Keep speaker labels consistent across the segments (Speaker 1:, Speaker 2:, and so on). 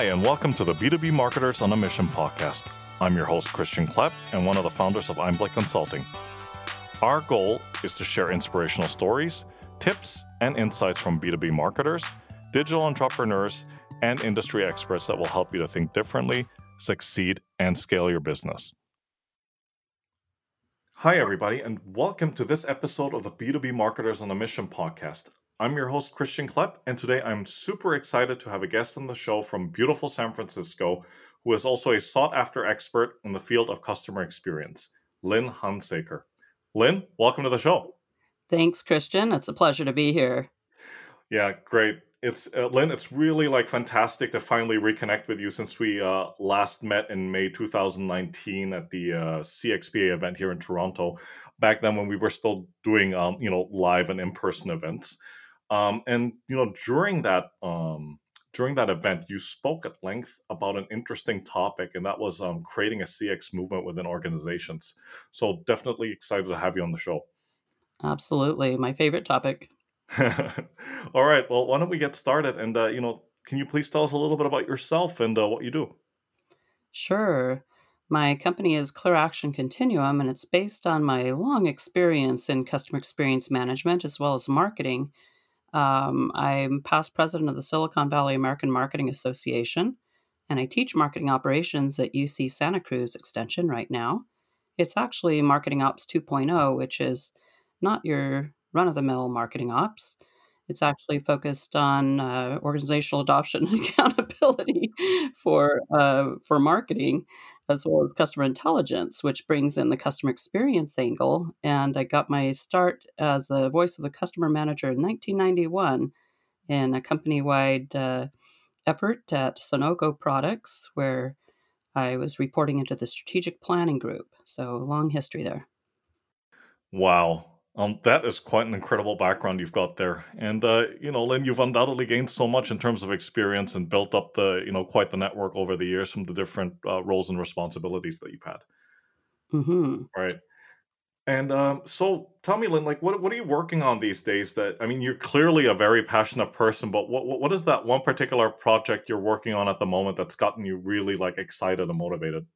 Speaker 1: Hi, and welcome to the B2B Marketers on a Mission podcast. I'm your host, Christian Klepp, and one of the founders of Einblick Consulting. Our goal is to share inspirational stories, tips, and insights from B2B marketers, digital entrepreneurs, and industry experts that will help you to think differently, succeed, and scale your business. Hi, everybody, and welcome to this episode of the B2B Marketers on a Mission podcast. I'm your host, Christian Klepp, and today I'm super excited to have a guest on the show from beautiful San Francisco who is also a sought after expert in the field of customer experience, Lynn Hunsaker. Lynn, welcome to the show.
Speaker 2: Thanks, Christian. It's a pleasure to be here.
Speaker 1: Yeah, great. It's uh, Lynn. It's really like fantastic to finally reconnect with you since we uh, last met in May 2019 at the uh, CXPA event here in Toronto. Back then, when we were still doing um, you know live and in person events. Um, and you know, during that um, during that event, you spoke at length about an interesting topic, and that was um, creating a CX movement within organizations. So definitely excited to have you on the show.
Speaker 2: Absolutely, my favorite topic.
Speaker 1: All right. Well, why don't we get started? And uh, you know, can you please tell us a little bit about yourself and uh, what you do?
Speaker 2: Sure. My company is Clear Action Continuum, and it's based on my long experience in customer experience management as well as marketing um, I'm past president of the Silicon Valley American Marketing Association, and I teach marketing operations at UC Santa Cruz Extension right now. It's actually Marketing Ops 2.0, which is not your run of the mill marketing ops. It's actually focused on uh, organizational adoption and accountability for uh, for marketing, as well as customer intelligence, which brings in the customer experience angle. And I got my start as a voice of the customer manager in 1991 in a company wide uh, effort at Sonoco Products, where I was reporting into the strategic planning group. So, long history there.
Speaker 1: Wow. Um, that is quite an incredible background you've got there, and uh, you know, Lynn, you've undoubtedly gained so much in terms of experience and built up the, you know, quite the network over the years from the different uh, roles and responsibilities that you've had.
Speaker 2: Mm-hmm.
Speaker 1: Right. And um, so, tell me, Lynn, like, what what are you working on these days? That I mean, you're clearly a very passionate person, but what what is that one particular project you're working on at the moment that's gotten you really like excited and motivated?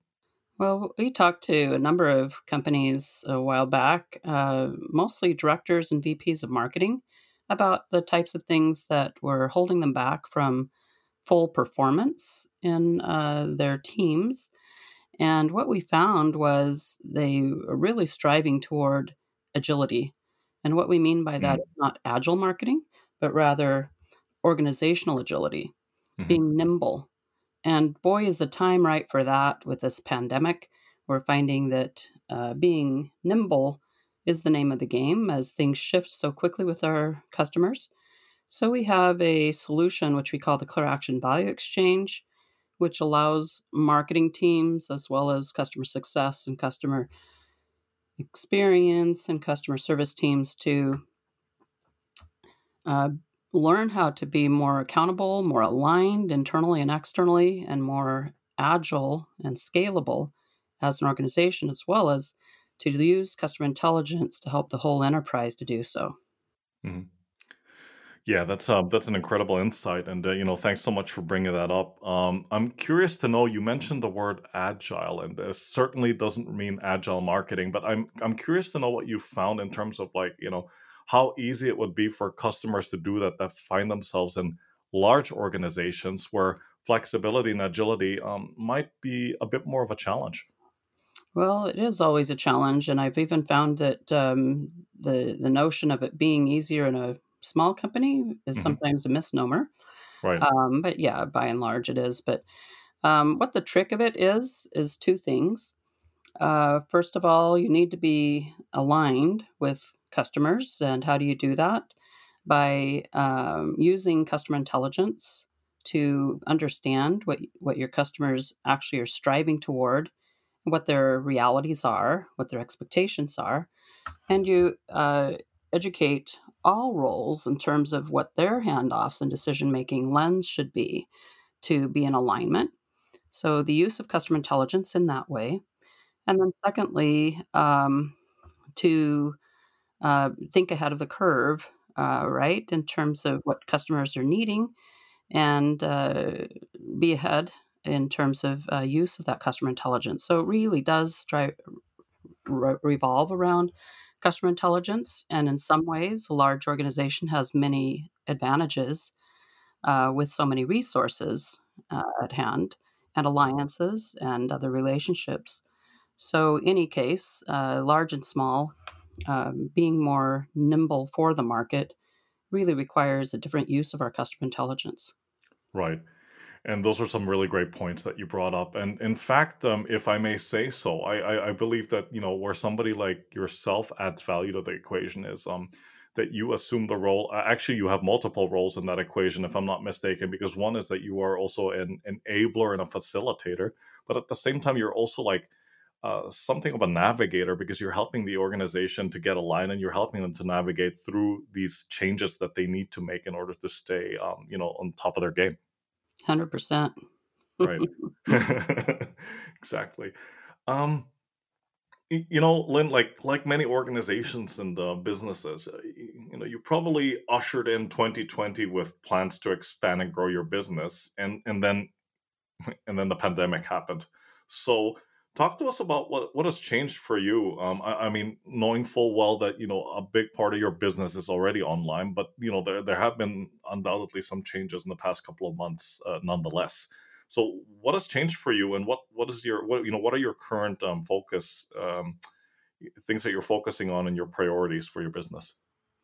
Speaker 2: Well, we talked to a number of companies a while back, uh, mostly directors and VPs of marketing, about the types of things that were holding them back from full performance in uh, their teams. And what we found was they were really striving toward agility. And what we mean by that mm-hmm. is not agile marketing, but rather organizational agility, mm-hmm. being nimble, and boy, is the time right for that with this pandemic. We're finding that uh, being nimble is the name of the game as things shift so quickly with our customers. So we have a solution which we call the Clear Action Value Exchange, which allows marketing teams as well as customer success and customer experience and customer service teams to uh, learn how to be more accountable, more aligned internally and externally, and more agile and scalable as an organization, as well as to use customer intelligence to help the whole enterprise to do so.
Speaker 1: Mm-hmm. Yeah, that's um, that's an incredible insight, and uh, you know, thanks so much for bringing that up. Um, I'm curious to know. You mentioned the word agile, and this certainly doesn't mean agile marketing, but I'm I'm curious to know what you found in terms of like you know how easy it would be for customers to do that that find themselves in large organizations where flexibility and agility um, might be a bit more of a challenge.
Speaker 2: Well, it is always a challenge, and I've even found that um, the the notion of it being easier in a small company is mm-hmm. sometimes a misnomer.
Speaker 1: Right.
Speaker 2: Um, but yeah, by and large, it is. But um, what the trick of it is is two things. Uh, first of all, you need to be aligned with customers. And how do you do that? By um, using customer intelligence to understand what, what your customers actually are striving toward, what their realities are, what their expectations are, and you uh, educate all roles in terms of what their handoffs and decision making lens should be to be in alignment. So, the use of customer intelligence in that way. And then, secondly, um, to uh, think ahead of the curve, uh, right, in terms of what customers are needing and uh, be ahead in terms of uh, use of that customer intelligence. So it really does drive, re- revolve around customer intelligence. And in some ways, a large organization has many advantages uh, with so many resources uh, at hand and alliances and other relationships. So, any case, large and small, um, being more nimble for the market really requires a different use of our customer intelligence.
Speaker 1: Right. And those are some really great points that you brought up. And in fact, um, if I may say so, I, I, I believe that you know where somebody like yourself adds value to the equation is um, that you assume the role. Uh, actually, you have multiple roles in that equation, if I'm not mistaken. Because one is that you are also an enabler and a facilitator, but at the same time, you're also like uh, something of a navigator because you're helping the organization to get aligned and you're helping them to navigate through these changes that they need to make in order to stay, um, you know, on top of their game.
Speaker 2: Hundred percent.
Speaker 1: Right. exactly. Um, you know, Lynn, like like many organizations and uh, businesses, uh, you know, you probably ushered in 2020 with plans to expand and grow your business, and and then and then the pandemic happened. So, talk to us about what what has changed for you. Um, I, I, mean, knowing full well that you know a big part of your business is already online, but you know there there have been undoubtedly some changes in the past couple of months, uh, nonetheless. So, what has changed for you, and what what is your what you know what are your current um, focus um, things that you're focusing on and your priorities for your business?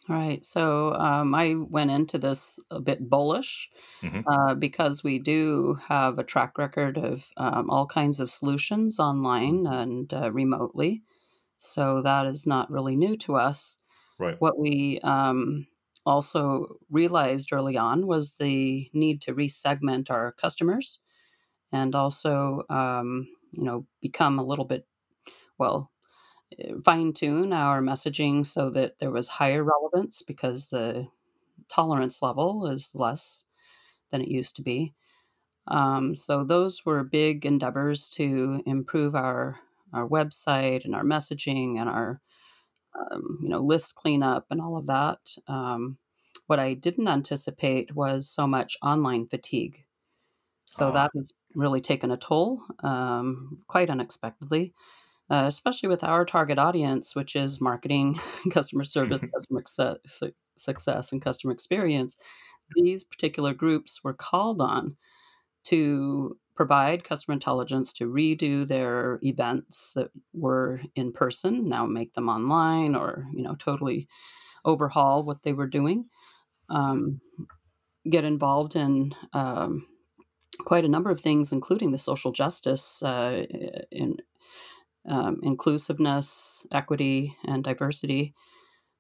Speaker 2: All right. So um, I went into this a bit bullish
Speaker 1: hmm
Speaker 2: uh, because we do have a track record of um, all kinds of solutions online and uh, remotely. So that is not really new to us.
Speaker 1: Right.
Speaker 2: What we um, also realized early on was the need to resegment our customers and also, um, you know, become a little bit, well, fine tune our messaging so that there was higher relevance because the tolerance level is less than it used to be. Um, so those were big endeavors to improve our our website and our messaging and our um, you know list cleanup and all of that. Um, what I didn't anticipate was so much online fatigue. So
Speaker 1: Ah,
Speaker 2: that has really taken a toll um, quite unexpectedly uh, especially with our target audience, which is marketing, customer service, customer success, success, and customer experience. These particular groups were called on to provide customer intelligence to redo their events that were in person, now make them online, or you know, totally overhaul what they were doing. Um, get involved in um, quite a number of things, including the social justice uh, in um, inclusiveness, equity, and diversity.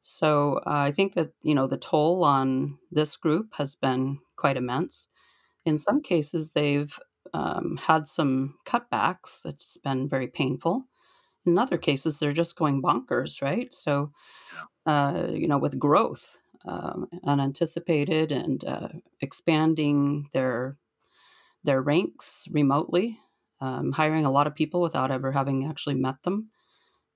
Speaker 2: So uh, I think that you know the toll on this group has been quite immense. In some cases, they've um, had some cutbacks It's been very painful. In other cases, they're just going bonkers, right? So uh, you know, with growth um, unanticipated and uh, expanding their their ranks remotely, um, hiring a lot of people without ever having actually met them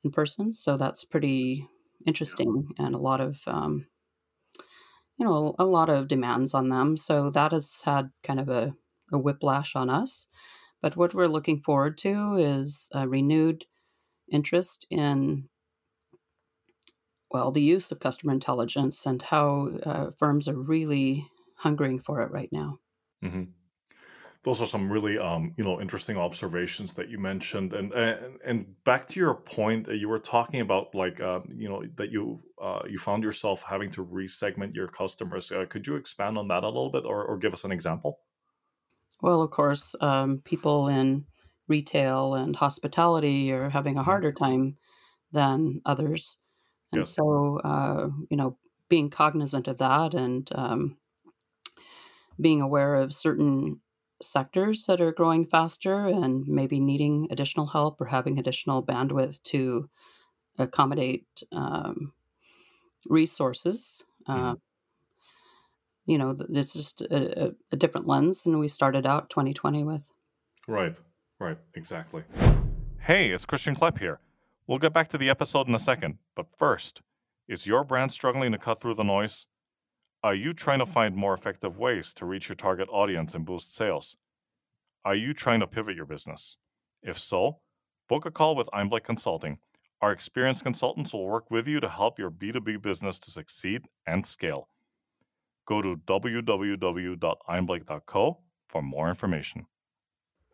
Speaker 2: in person. So that's pretty interesting and a lot of, um, you know, a lot of demands on them. So that has had kind of a, a whiplash on us. But what we're looking forward to is a renewed interest in, well, the use of customer intelligence and how uh, firms are really hungering for it right now.
Speaker 1: hmm Those are some really, um, you know, interesting observations that you mentioned, and and, and back to your point, uh, you were talking about like, um, you know, that you uh, you found yourself having to resegment your customers. Uh, could you expand on that a little bit, or or give us an example?
Speaker 2: Well, of course, um, people in retail and hospitality are having a
Speaker 1: Mhm.
Speaker 2: harder time than others. And
Speaker 1: Yes.
Speaker 2: so, uh, you know, being cognizant of that and um, being aware of certain sectors that are growing faster and maybe needing additional help or having additional bandwidth to accommodate um, resources. Uh,
Speaker 1: Mhm.
Speaker 2: you know, it's just a, a, a different lens than we started out 2020 with.
Speaker 1: Right. Right. Exactly. Hey, it's Christian Klepp here. We'll get back to the episode in a second, but first, is your brand struggling to cut through the noise? Are you trying to find more effective ways to reach your target audience and boost sales? Are you trying to pivot your business? If so, book a call with Einblick Consulting. Our experienced consultants will work with you to help your B2B business to succeed and scale. Go to www.einblick.co for more information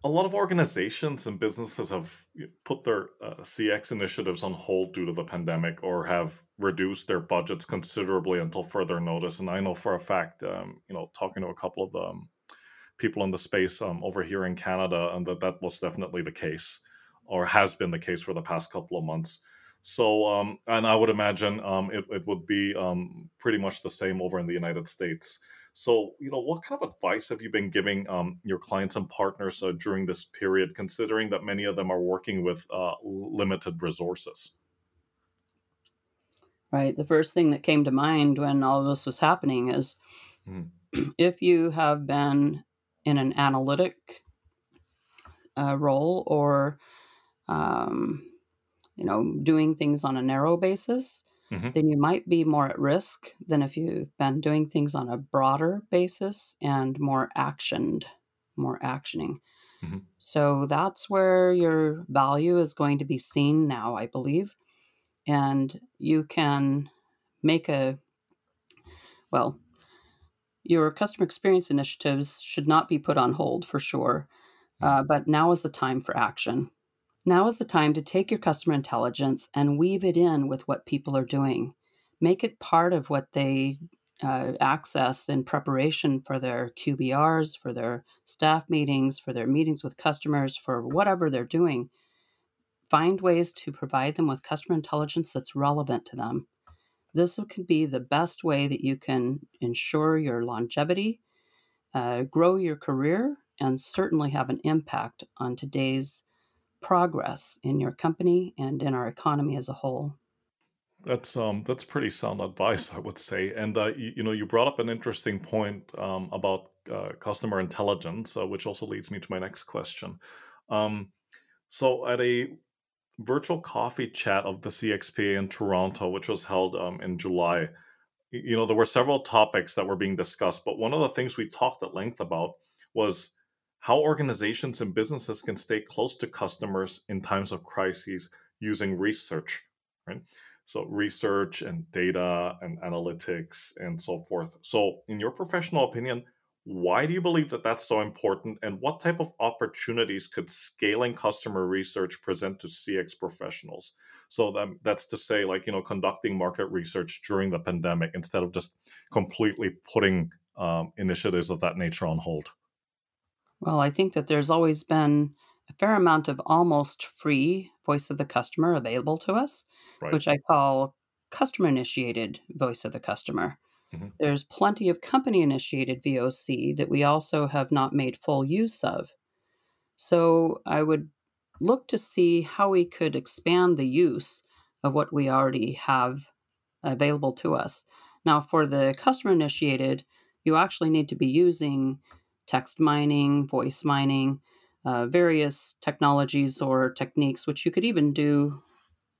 Speaker 1: a lot of organizations and businesses have put their uh, CX initiatives on hold due to the pandemic or have reduced their budgets considerably until further notice. And I know for a fact, um, you know, talking to a couple of um, people in the space um, over here in Canada, and that that was definitely the case or has been the case for the past couple of months. So, um, and I would imagine um, it, it would be um, pretty much the same over in the United States. So, you know, what kind of advice have you been giving um, your clients and partners uh, during this period, considering that many of them are working with uh, limited resources?
Speaker 2: Right. The first thing that came to mind when all this was happening is mm. if you have been in an analytic uh, role or, um, you know, doing things on a narrow basis, mm-hmm. then you might be more at risk than if you've been doing things on a broader basis and more actioned, more actioning. Mm-hmm. So that's where your value is going to be seen now, I believe. And you can make a, well, your customer experience initiatives should not be put on hold for sure. Mm-hmm. Uh, but now is the time for action. Now is the time to take your customer intelligence and weave it in with what people are doing. Make it part of what they uh, access in preparation for their QBRs, for their staff meetings, for their meetings with customers, for whatever they're doing. Find ways to provide them with customer intelligence that's relevant to them. This could be the best way that you can ensure your longevity, uh, grow your career, and certainly have an impact on today's progress in your company and in our economy as a whole.
Speaker 1: That's um that's pretty sound advice, I would say. And uh, you, you know, you brought up an interesting point um, about uh, customer intelligence, uh, which also leads me to my next question. Um, so, at a virtual coffee chat of the CXPA in Toronto, which was held um, in July, you know, there were several topics that were being discussed, but one of the things we talked at length about was how organizations and businesses can stay close to customers in times of crises using research, right? So, research and data and analytics and so forth. So, in your professional opinion, why do you believe that that's so important? And what type of opportunities could scaling customer research present to CX professionals? So, that, that's to say, like, you know, conducting market research during the pandemic instead of just completely putting um, initiatives of that nature on hold.
Speaker 2: Well, I think that there's always been a fair amount of almost free voice of the customer available to us, right. which I call customer initiated voice of the customer. Mm-hmm. There's plenty of company initiated VOC that we also have not made full use of. So I would look to see how we could expand the use of what we already have available to us. Now, for the customer initiated, you actually need to be using text mining, voice mining, uh, various technologies or techniques, which you could even do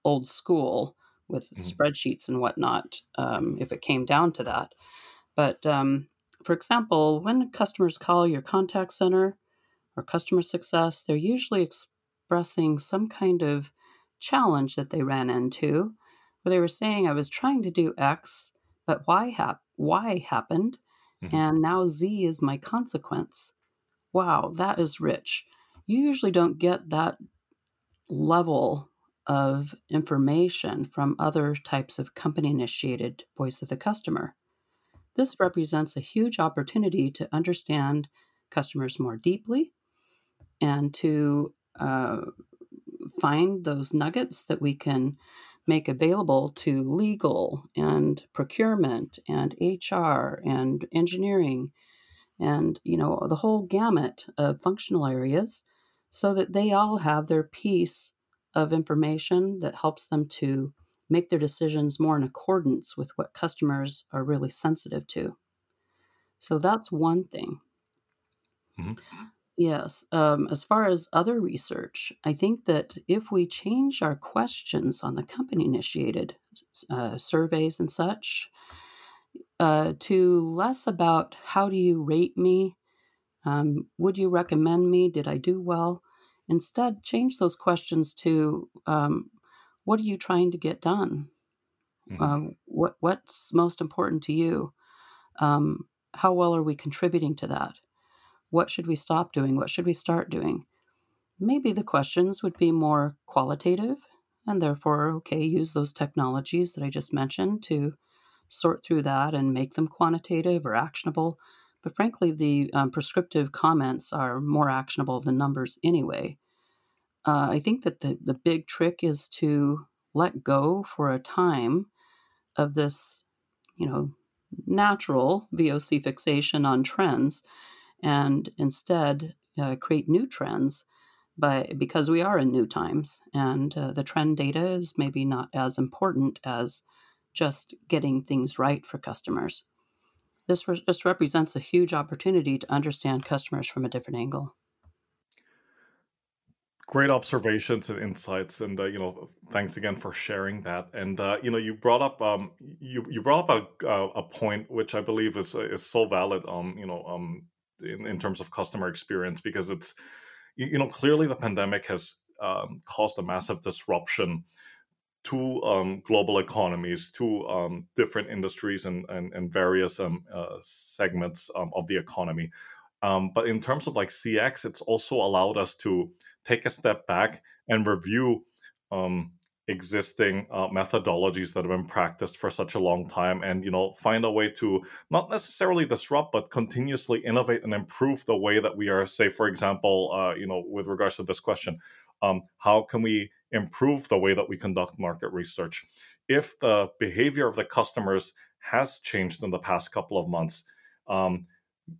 Speaker 2: old school with mm-hmm. spreadsheets and whatnot um, if it came down to that. But um, for example, when customers call your contact center or customer success, they're usually expressing some kind of challenge that they ran into, where they were saying, I was trying to do X, but Y, hap- y happened. Mm-hmm. And now Z is my consequence. Wow, that is rich. You usually don't get that level of information from other types of company initiated voice of the customer. This represents a huge opportunity to understand customers more deeply and to uh, find those nuggets that we can make available to legal and procurement and HR and engineering and you know the whole gamut of functional areas so that they all have their piece of information that helps them to make their decisions more in accordance with what customers are really sensitive to. So that's one thing. Mm-hmm. Yes. Um, as far as other research, I think that if we change our questions on the company initiated uh, surveys and such, uh, to less about how do you rate me? Um, would you recommend me? Did I do well? Instead, change those questions to um, what are you trying to get done?
Speaker 1: hmm
Speaker 2: Um, what what's most important to you? Um, how well are we contributing to that? What should we stop doing? What should we start doing? Maybe the questions would be more qualitative, and therefore, okay, use those technologies that I just mentioned to sort through that and make them quantitative or actionable. But frankly, the um, prescriptive comments are more actionable than numbers anyway. Uh, I think that the, the big trick is to let go for a time of this, you know, natural VOC fixation on trends and instead uh, create new trends by because we are in new times and uh, the trend data is maybe not as important as just getting things right for customers. This re- just represents a huge opportunity to understand customers from a different angle.
Speaker 1: Great observations and insights, and uh, you know, thanks again for sharing that. And uh, you know, you brought up um, you you brought up a uh, a point which I believe is is so valid. Um, you know, um, in, in terms of customer experience, because it's you, know clearly the pandemic has um, caused a massive disruption to um, global economies, to um, different industries and, and, and various um, uh, segments um, of the economy. Um, but in terms of like CX, it's also allowed us to take a step back and review um, existing uh, methodologies that have been practiced for such a long time and you know find a way to not necessarily disrupt but continuously innovate and improve the way that we are say for example uh, you know with regards to this question um, how can we improve the way that we conduct market research? If the behavior of the customers has changed in the past couple of months um,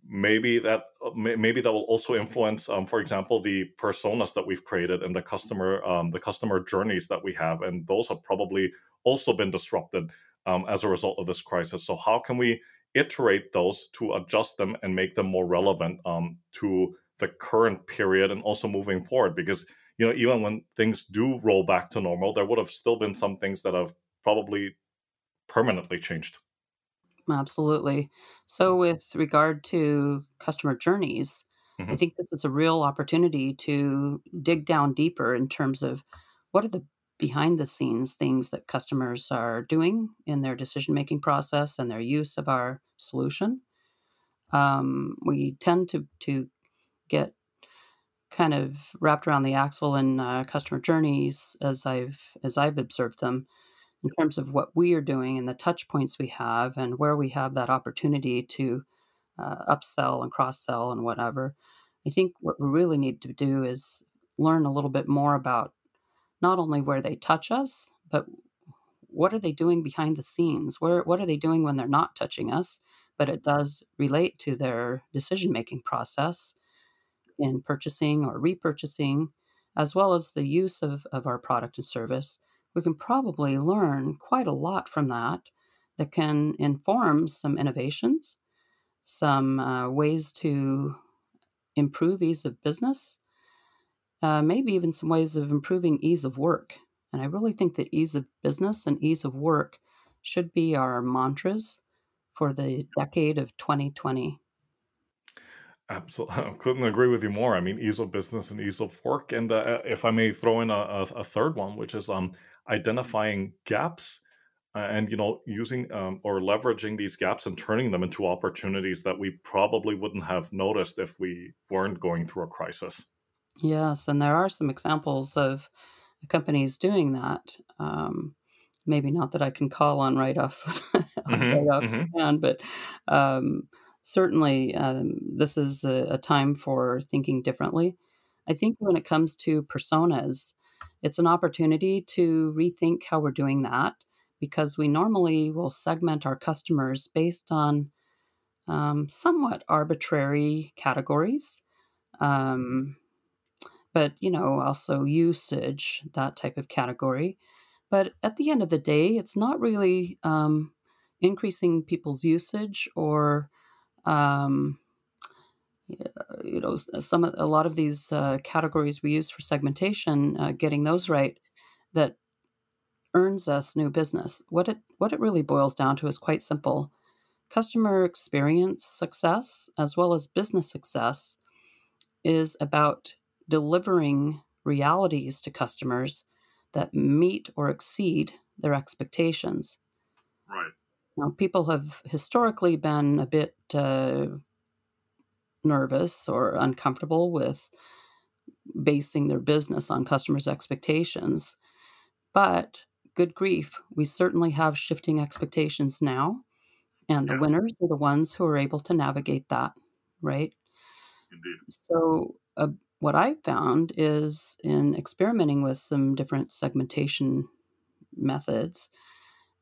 Speaker 1: maybe that maybe that will also influence um, for example the personas that we've created and the customer um, the customer journeys that we have and those have probably also been disrupted um, as a result of this crisis. So how can we iterate those to adjust them and make them more relevant um, to the current period and also moving forward? Because you know even when things do roll back to normal there would have still been some things that have probably permanently changed
Speaker 2: Absolutely. So, with regard to customer journeys, I
Speaker 1: hmm
Speaker 2: think this is a real opportunity to dig down deeper in terms of what are the behind the scenes things that customers are doing in their decision making process and their use of our solution. Um, we tend to to get kind of wrapped around the axle in uh, customer journeys as I've as I've observed them in terms of what we are doing and the touch points we have and where we have that opportunity to uh, upsell and cross sell and whatever. I think what we really need to do is learn a little bit more about not only where they touch us, but what are they doing behind the scenes? Where what are they doing when they're not touching us? But it does relate to their decision making process in purchasing or repurchasing, as well as the use of, of our product and service, we can probably learn quite a lot from that that can inform some innovations, some uh, ways to improve ease of business, uh, maybe even some ways of improving ease of work. And I really think that ease of business and ease of work should be our mantras for the decade of 2020.
Speaker 1: Absolutely, I couldn't agree with you more. I mean, ease of business and ease of work, and uh, if I may throw in a, a, third one, which is um, identifying gaps, uh, and you know, using um, or leveraging these gaps and turning them into opportunities that we probably wouldn't have noticed if we weren't going through a crisis.
Speaker 2: Yes, and there are some examples of companies doing that. Um, maybe not that I can call on right off right
Speaker 1: hmm
Speaker 2: off
Speaker 1: hmm
Speaker 2: hand, but um, certainly um, this is a, a time for thinking differently. I think when it comes to personas, it's an opportunity to rethink how we're doing that because we normally will segment our customers based on um, somewhat arbitrary categories. Um, but you know also usage that type of category but at the end of the day it's not really um, increasing people's usage or um, you know some a lot of these uh, categories we use for segmentation uh, getting those right that earns us new business what it what it really boils down to is quite simple customer experience success as well as business success is about delivering realities to customers that meet or exceed their expectations.
Speaker 1: Right.
Speaker 2: Now, people have historically been a bit uh, nervous or uncomfortable with basing their business on customers' expectations. But good grief, we certainly have shifting expectations now. And the yeah. winners are the ones who are able to navigate that, right?
Speaker 1: Indeed.
Speaker 2: So, uh, what I found is in experimenting with some different segmentation methods,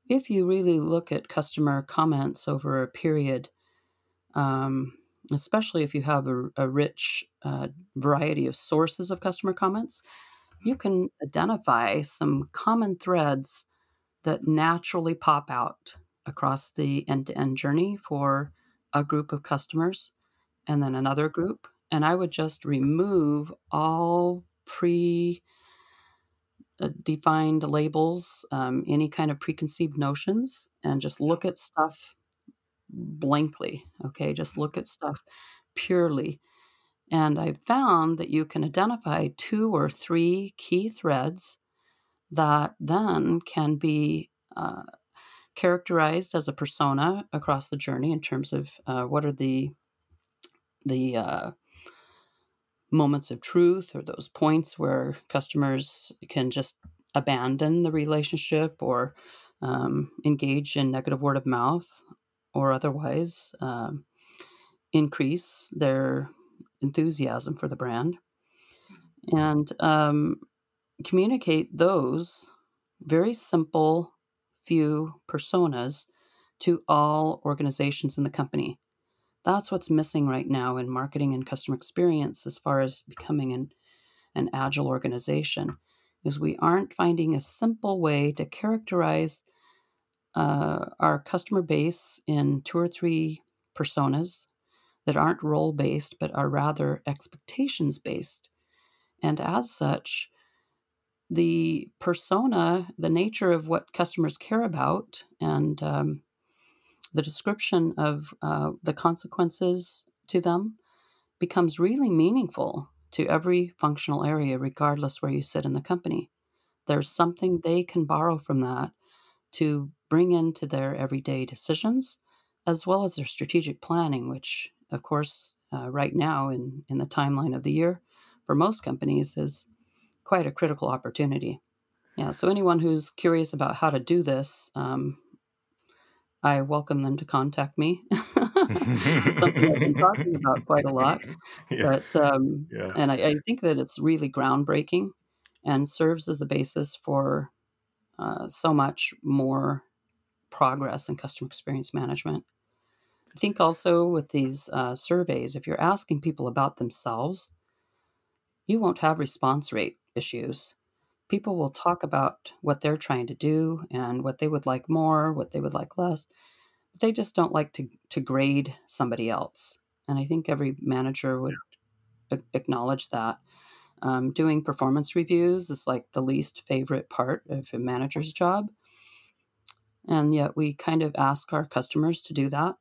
Speaker 2: if you really look at customer comments over a period, um, especially if you have a, a rich uh, variety of sources of customer comments, you can identify some common threads that naturally pop out across the end to end journey for a group of customers and then another group. And I would just remove all pre uh, defined labels, um, any kind of preconceived notions, and just look at stuff blankly. Okay, just look at stuff purely. And I found that you can identify two or three key threads that then can be uh, characterized as a persona across the journey in terms of uh, what are the the uh, moments of truth or those points where customers can just abandon the relationship or um, engage in negative word of mouth or otherwise um, increase their enthusiasm for the brand. And um, communicate those very simple few personas to all organizations in the company. That's what's missing right now in marketing and customer experience as far as becoming an, an agile organization is we aren't finding a simple way to characterize uh, our customer base in two or three personas that aren't role based but are rather expectations based. And as such, the persona, the nature of what customers care about, and um, the description of uh, the consequences to them becomes really meaningful to every functional area, regardless where you sit in the company. There's something they can borrow from that to bring into their everyday decisions, as well as their strategic planning, which, of course, uh, right now in, in the timeline of the year for most companies is quite a critical opportunity. Yeah, so anyone who's curious about how to do this, um, I welcome them to contact me. Something I've been talking about quite a lot. Yeah. But um, yeah. and I, I, think that it's really groundbreaking and serves as a basis for uh, so much more progress in customer experience management. I think also with these uh, surveys, if you're asking people about themselves, you won't have response rate issues people will talk about what they're trying to do and what they would like more, what they would like less. But they just don't like to, to grade somebody else. And I think every manager would a- acknowledge that. Um, doing performance reviews is like the least favorite part of a manager's job. And yet we kind of ask our customers to do that.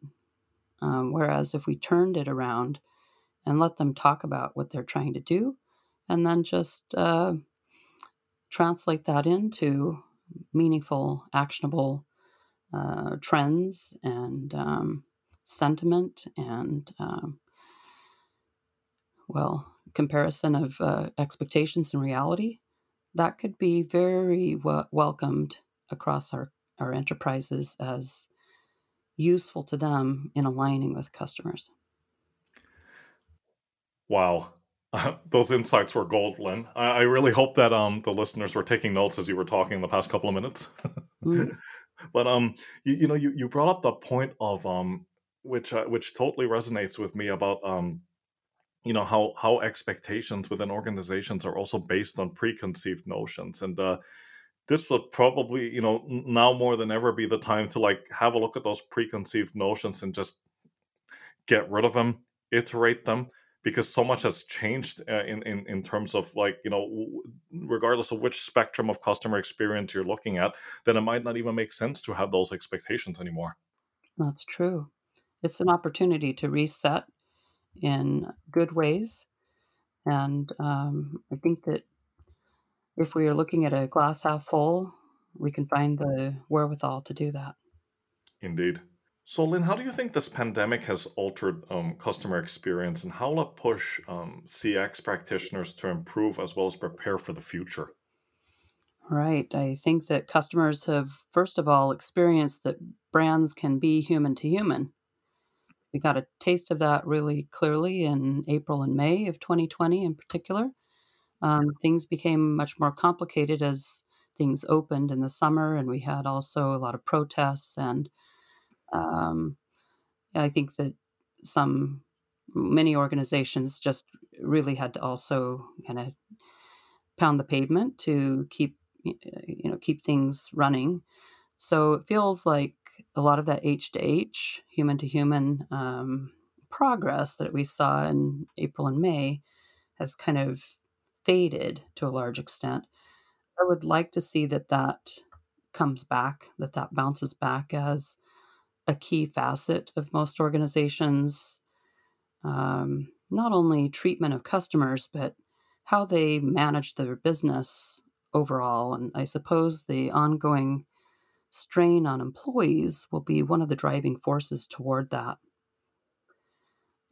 Speaker 2: Um, whereas if we turned it around and let them talk about what they're trying to do, and then just uh, translate that into meaningful, actionable uh, trends and um, sentiment and, um, well, comparison of uh, expectations and reality, that could be very w- welcomed across our, our enterprises as useful to them in aligning with customers.
Speaker 1: Wow. those insights were gold, Lynn. I, I, really hope that um the listeners were taking notes as you were talking in the past couple of minutes. mm. But um, you, you know, you, you brought up the point of um, which uh, which totally resonates with me about um, you know how how expectations within organizations are also based on preconceived notions, and uh, this would probably you know now more than ever be the time to like have a look at those preconceived notions and just get rid of them, iterate them because so much has changed uh, in, in in terms of like you know regardless of which spectrum of customer experience you're looking at then it might not even make sense to have those expectations anymore.
Speaker 2: That's true. It's an opportunity to reset in good ways. And um, I think that if we are looking at a glass half full, we can find the wherewithal to do that.
Speaker 1: Indeed. So, Lynn, how do you think this pandemic has altered um, customer experience and how will it push um, CX practitioners to improve as well as prepare for the future?
Speaker 2: Right. I think that customers have, first of all, experienced that brands can be human to human. We got a taste of that really clearly in April and May of 2020 in particular. Um, things became much more complicated as things opened in the summer, and we had also a lot of protests. And um, I think that some, many organizations just really had to also kind of pound the pavement to keep, you know, keep things running. So it feels like a lot of that H to H, human to human um, progress that we saw in April and May has kind of faded to a large extent. I would like to see that that comes back, that that bounces back as a key facet of most organizations. Um, not only treatment of customers, but how they manage their business overall. And I suppose the ongoing strain on employees will be one of the driving forces toward that.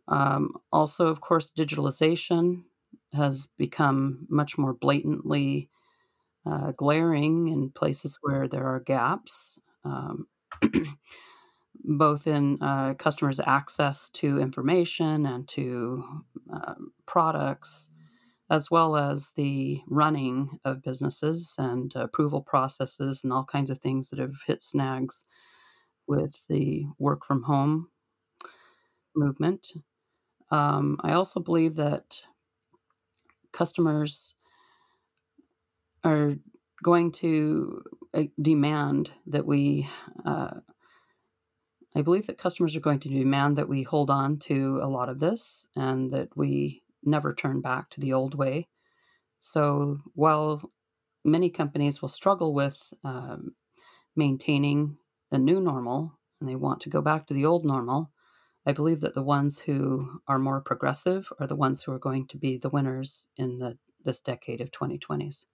Speaker 2: Um, also, of course, digitalization has become much more blatantly uh, glaring in places where there are gaps, um, both in uh, customers' access to information and to uh, products, as well as the running of businesses and approval processes and all kinds of things that have hit snags with the work from home movement. Um, I also believe that customers are going to uh, demand that we uh, I believe that customers are going to demand that we hold on to a lot of this and that we never turn back to the old way. So while many companies will struggle with um, maintaining the new normal and they want to go back to the old normal, I believe that the ones who are more progressive are the ones who are going to be the winners in the this decade of 2020s.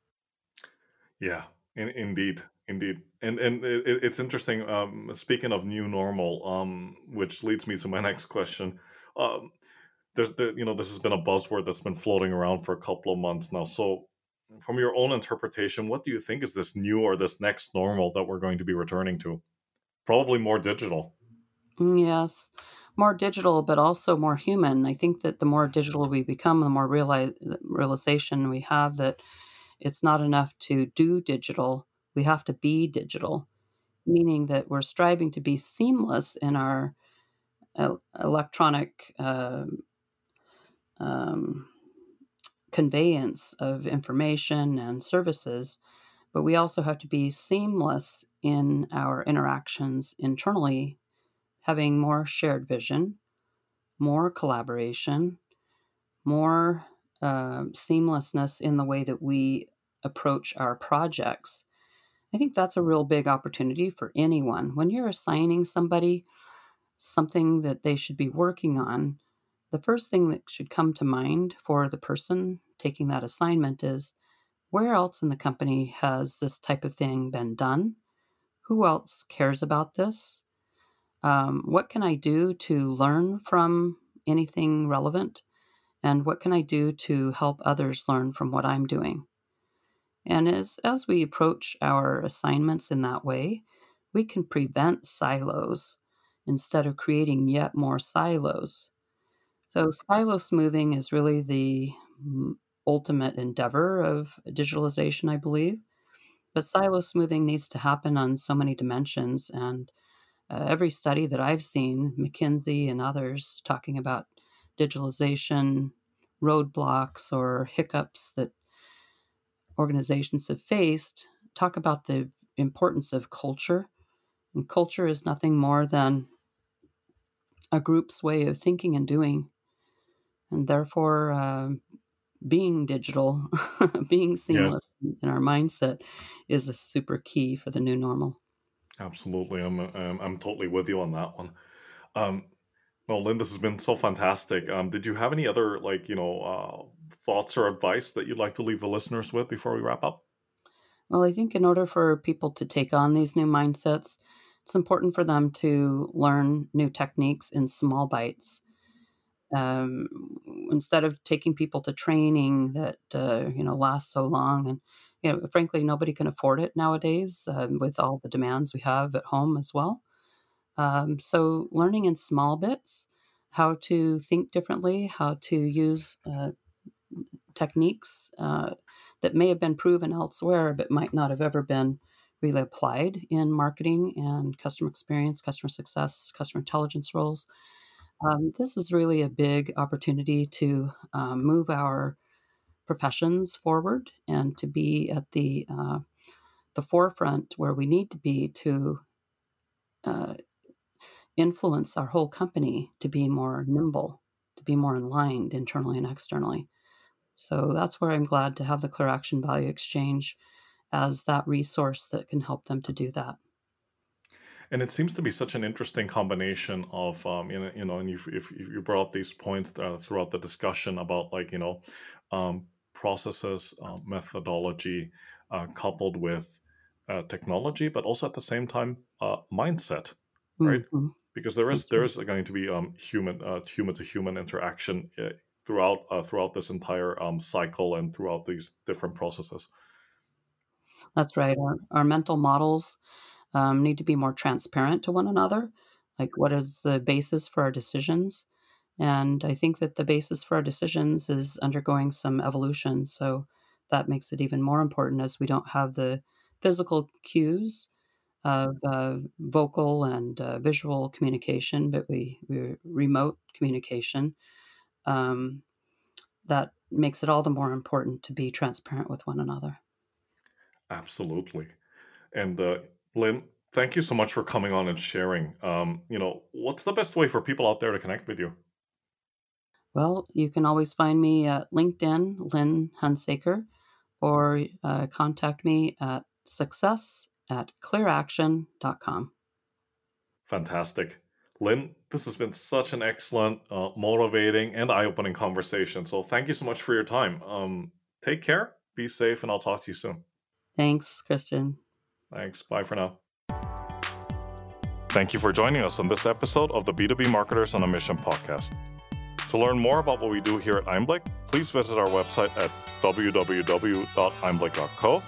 Speaker 1: Yeah, in, indeed, indeed, and and it, it's interesting. Um, speaking of new normal, um, which leads me to my next question. Um, there's, there, you know, this has been a buzzword that's been floating around for a couple of months now. So, from your own interpretation, what do you think is this new or this next normal that we're going to be returning to? Probably more digital.
Speaker 2: Mm, yes more digital, but also more human. I think that the more digital we become, the more realization we have that it's not enough to do digital. We have to be digital, meaning that we're striving to be seamless in our electronic uh, um, conveyance of information and services, but we also have to be seamless in our interactions internally having more shared vision, more collaboration, more uh, seamlessness in the way that we approach our projects. I think that's a real big opportunity for anyone. When you're assigning somebody something that they should be working on, the first thing that should come to mind for the person taking that assignment is where else in the company has this type of thing been done? Who else cares about this? Um, what can I do to learn from anything relevant? And what can I do to help others learn from what I'm doing? And as, as we approach our assignments in that way, we can prevent silos instead of creating yet more silos. So, silo smoothing is really the ultimate endeavor of digitalization, I believe. But silo smoothing needs to happen on so many dimensions. And uh, every study that I've seen, McKinsey and others talking about digitalization roadblocks or hiccups that organizations have faced, talk about the importance of culture. And culture is nothing more than a group's way of thinking and doing. And therefore, uh, being digital, being seamless yes. in our mindset is a super key for the new normal.
Speaker 1: Absolutely, I'm I'm, I'm totally with you on that one. Um, Well, Lynn, this has been so fantastic. Um, did you have any other like you know uh, thoughts or advice that you'd like to leave the listeners with before we wrap up?
Speaker 2: Well, I think in order for people to take on these new mindsets, it's important for them to learn new techniques in small bites. Um, instead of taking people to training that uh, you know lasts so long, and you know, frankly, nobody can afford it nowadays um, with all the demands we have at home as well. Um, so, learning in small bits how to think differently, how to use uh, techniques uh, that may have been proven elsewhere but might not have ever been really applied in marketing and customer experience, customer success, customer intelligence roles. Um, this is really a big opportunity to um, move our professions forward and to be at the uh, the forefront where we need to be to uh, influence our whole company to be more nimble, to be more aligned internally and externally. So that's where I'm glad to have the Clear Action Value Exchange as that resource that can help them to do that.
Speaker 1: And it seems to be such an interesting combination of, um, you know, you know, and if, if you brought up these points uh, throughout the discussion about like, you know, um, processes, uh, methodology, uh, coupled with uh, technology, but also at the same time, uh, mindset, right? Mm-hmm. Because there is there is going to be um, human human to human interaction throughout uh, throughout this entire um, cycle and throughout these different processes.
Speaker 2: That's right. Our, our mental models um, need to be more transparent to one another. Like, what is the basis for our decisions? And I think that the basis for our decisions is undergoing some evolution. So that makes it even more important as we don't have the physical cues of uh, vocal and uh, visual communication, but we, we remote communication um, that makes it all the more important to be transparent with one another.
Speaker 1: Absolutely. And uh, Lynn, thank you so much for coming on and sharing. Um, you know, what's the best way for people out there to connect with you?
Speaker 2: Well, you can always find me at LinkedIn, Lynn Hunsaker, or uh, contact me at success at clearaction.com.
Speaker 1: Fantastic. Lynn, this has been such an excellent, uh, motivating, and eye opening conversation. So thank you so much for your time. Um, take care, be safe, and I'll talk to you soon.
Speaker 2: Thanks, Christian.
Speaker 1: Thanks. Bye for now. Thank you for joining us on this episode of the B2B Marketers on a Mission podcast. To learn more about what we do here at Einblick, please visit our website at www.einblick.co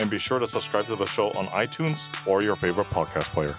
Speaker 1: and be sure to subscribe to the show on iTunes or your favorite podcast player.